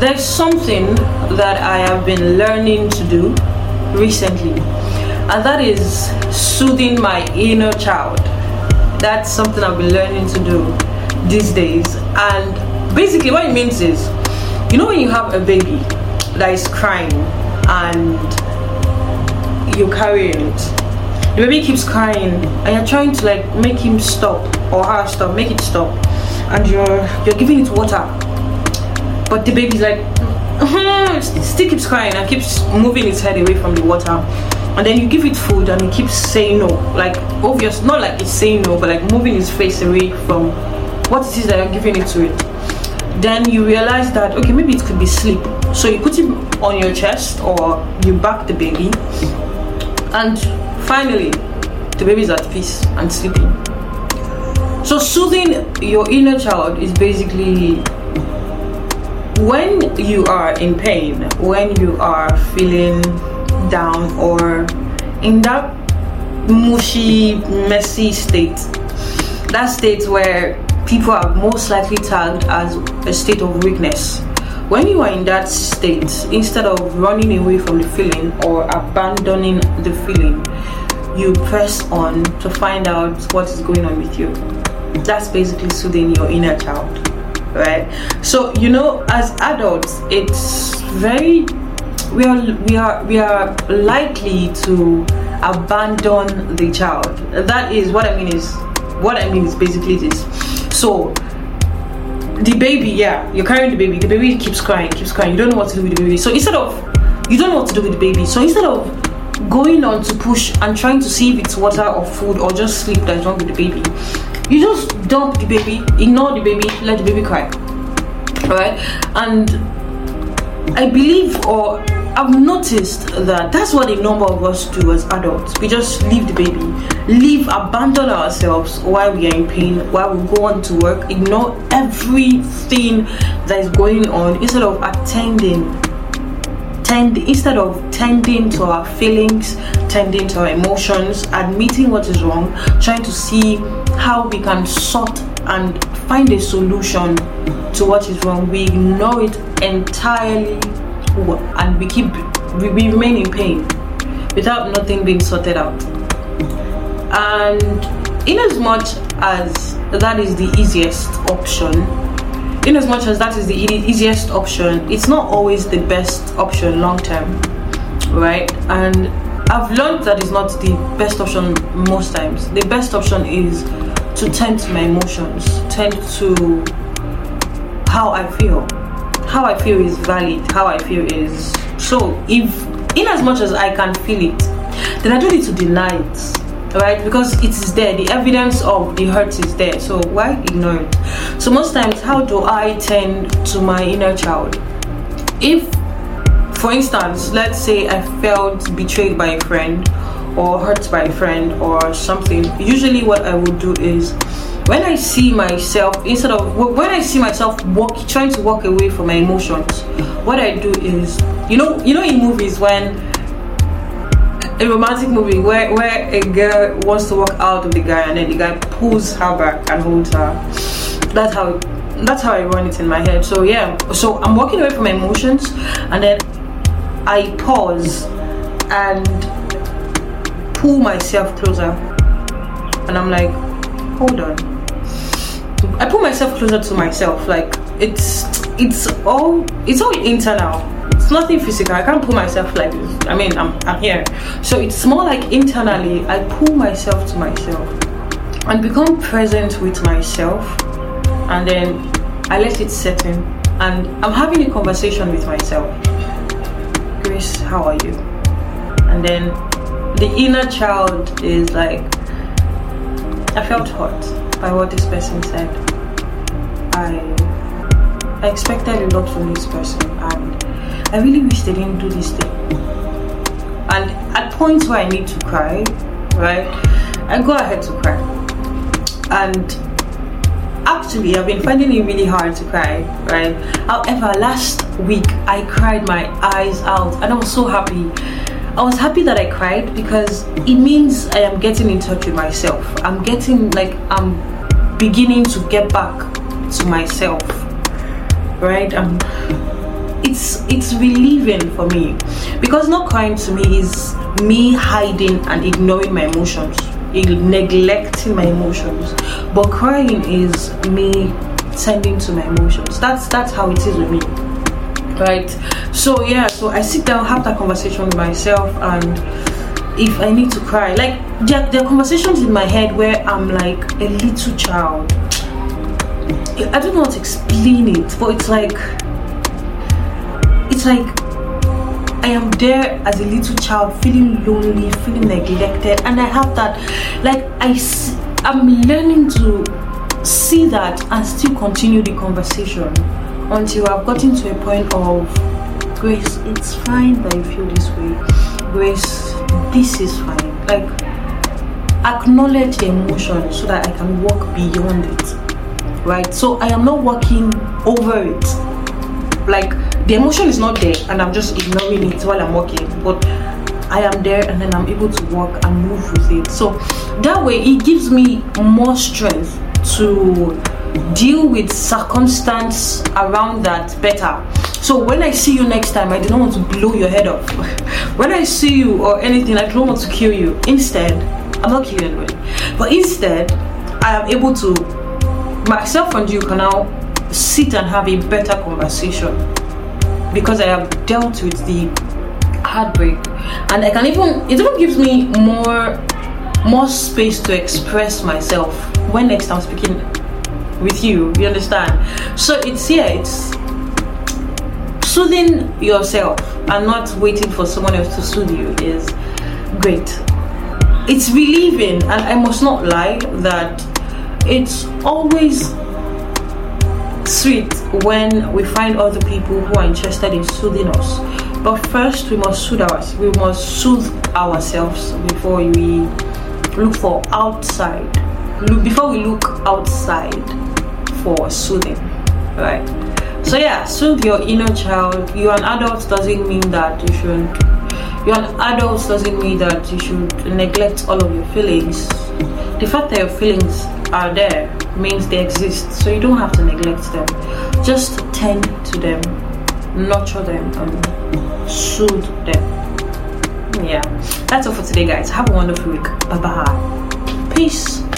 there's something that I have been learning to do recently, and that is soothing my inner child. That's something I've been learning to do these days. And basically, what it means is, you know, when you have a baby that is crying and you're carrying it, the baby keeps crying, and you're trying to like make him stop or her stop, make it stop, and you're you're giving it water, but the baby's like hmm, still keeps crying and keeps moving its head away from the water. And then you give it food and it keeps saying no. Like obvious not like it's saying no but like moving its face away from what it is that you're giving it to it. Then you realize that okay maybe it could be sleep. So you put it on your chest or you back the baby. And finally the baby is at peace and sleeping. So soothing your inner child is basically when you are in pain when you are feeling down or in that mushy, messy state. That state where people are most likely tagged as a state of weakness. When you are in that state, instead of running away from the feeling or abandoning the feeling, you press on to find out what is going on with you. That's basically soothing your inner child, right? So, you know, as adults, it's very we are we are we are likely to abandon the child. That is what i mean is what i mean is basically this. So the baby yeah you're carrying the baby the baby keeps crying keeps crying. You don't know what to do with the baby. So instead of you don't know what to do with the baby. So instead of going on to push and trying to see if it's water or food or just sleep that's wrong with the baby dump the baby ignore the baby let the baby cry right and i believe or I've noticed that that's what a number of us do as adults. We just leave the baby, leave, abandon ourselves while we are in pain, while we go on to work, ignore everything that is going on instead of attending. Tend, instead of tending to our feelings, tending to our emotions, admitting what is wrong, trying to see how we can sort and find a solution to what is wrong, we ignore it entirely and we keep we, we remain in pain without nothing being sorted out. And in as much as that is the easiest option in as much as that is the easiest option it's not always the best option long term right and i've learned that is not the best option most times the best option is to tend to my emotions tend to how i feel how I feel is valid, how I feel is so if in as much as I can feel it, then I don't need to deny it. Right? Because it is there, the evidence of the hurt is there. So why ignore it? So most times how do I tend to my inner child? If for instance, let's say I felt betrayed by a friend or hurt by a friend or something, usually what I would do is when I see myself instead of when I see myself walk trying to walk away from my emotions, what I do is you know you know in movies when a romantic movie where where a girl wants to walk out of the guy and then the guy pulls her back and holds her. That's how that's how I run it in my head. So yeah, so I'm walking away from my emotions and then I pause and pull myself closer and I'm like, hold on I pull myself closer to myself. Like it's it's all it's all internal. It's nothing physical. I can't pull myself like this. I mean, I'm I'm here. So it's more like internally. I pull myself to myself and become present with myself, and then I let it set in. And I'm having a conversation with myself. Grace, how are you? And then the inner child is like, I felt hurt by what this person said. I I expected a lot from this person and I really wish they didn't do this thing. And at points where I need to cry, right, I go ahead to cry. And actually I've been finding it really hard to cry, right? However, last week I cried my eyes out and I was so happy. I was happy that I cried because it means I am getting in touch with myself. I'm getting like I'm beginning to get back to myself right i'm it's it's relieving for me because not crying to me is me hiding and ignoring my emotions neglecting my emotions. But crying is me tending to my emotions. That's that's how it is with me. Right? So yeah so i sit down have that conversation with myself and if i need to cry like there, there are conversations in my head where i'm like a little child. I don't know how to explain it but it's like it's like I am there as a little child, feeling lonely, feeling neglected, and I have that. Like I, I'm learning to see that and still continue the conversation until I've gotten to a point of Grace. It's fine that you feel this way, Grace. This is fine. Like acknowledge the emotion so that I can walk beyond it. Right. So I am not walking over it. Like the emotion is not there and i'm just ignoring it while i'm walking but i am there and then i'm able to walk and move with it. So that way it gives me more strength to deal with circumstance around that better. So when i see you next time i do not want to blow your head off. When i see you or anything i don't want to kill you. Instead i'm not killing you but instead i am able to myself and you can now sit and have a better conversation because I have dealt with the heartbreak. And I can even it even gives me more more space to express myself when next I'm speaking with you you understand? So it's yeah it's soothing yourself and not waiting for someone else to soothe you is great. It's relieving and I must not lie that it's always sweet when we find other people who are interested in soothing us. But first, we must soothe us. We must soothe ourselves before we look for outside. Look before we look outside for soothing, right? So yeah, soothe your inner child. You're an adult doesn't mean that you shouldn't. You're an adult doesn't mean that you should neglect all of your feelings. The fact that your feelings are there means they exist. So you don't have to neglect them. Just tend to them. Nurture them and soothe them. Yeah. That's all for today guys. Have a wonderful week. Bye bye peace